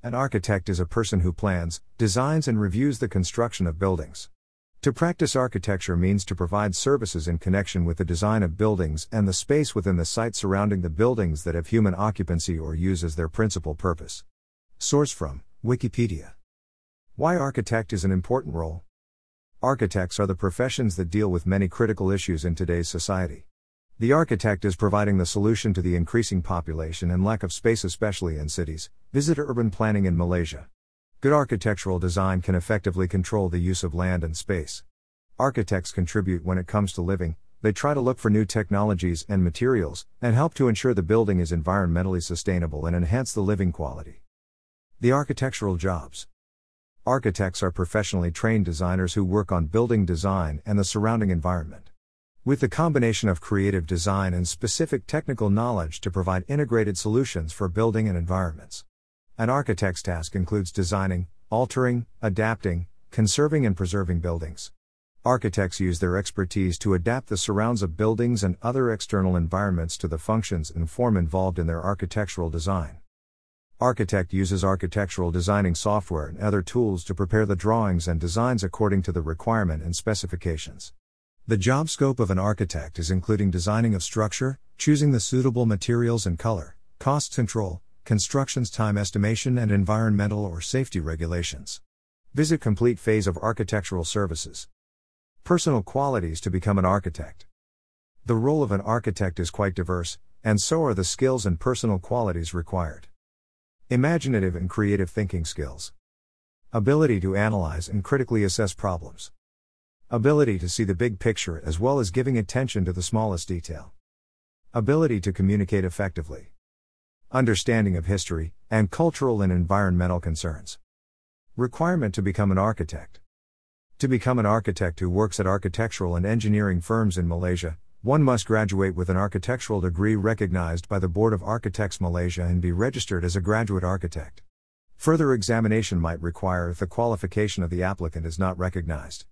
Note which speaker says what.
Speaker 1: An architect is a person who plans, designs, and reviews the construction of buildings. To practice architecture means to provide services in connection with the design of buildings and the space within the site surrounding the buildings that have human occupancy or use as their principal purpose. Source from Wikipedia. Why architect is an important role. Architects are the professions that deal with many critical issues in today's society. The architect is providing the solution to the increasing population and lack of space, especially in cities. Visit urban planning in Malaysia. Good architectural design can effectively control the use of land and space. Architects contribute when it comes to living, they try to look for new technologies and materials, and help to ensure the building is environmentally sustainable and enhance the living quality. The architectural jobs. Architects are professionally trained designers who work on building design and the surrounding environment. With the combination of creative design and specific technical knowledge to provide integrated solutions for building and environments. An architect's task includes designing, altering, adapting, conserving, and preserving buildings. Architects use their expertise to adapt the surrounds of buildings and other external environments to the functions and form involved in their architectural design. Architect uses architectural designing software and other tools to prepare the drawings and designs according to the requirement and specifications. The job scope of an architect is including designing of structure, choosing the suitable materials and color, cost control, construction's time estimation, and environmental or safety regulations. Visit complete phase of architectural services. Personal qualities to become an architect. The role of an architect is quite diverse, and so are the skills and personal qualities required. Imaginative and creative thinking skills. Ability to analyze and critically assess problems. Ability to see the big picture as well as giving attention to the smallest detail. Ability to communicate effectively. Understanding of history, and cultural and environmental concerns. Requirement to become an architect. To become an architect who works at architectural and engineering firms in Malaysia, one must graduate with an architectural degree recognized by the Board of Architects Malaysia and be registered as a graduate architect. Further examination might require if the qualification of the applicant is not recognized.